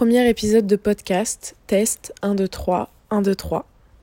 premier épisode de podcast. Test 1, 2, 3, 1, 2, 3.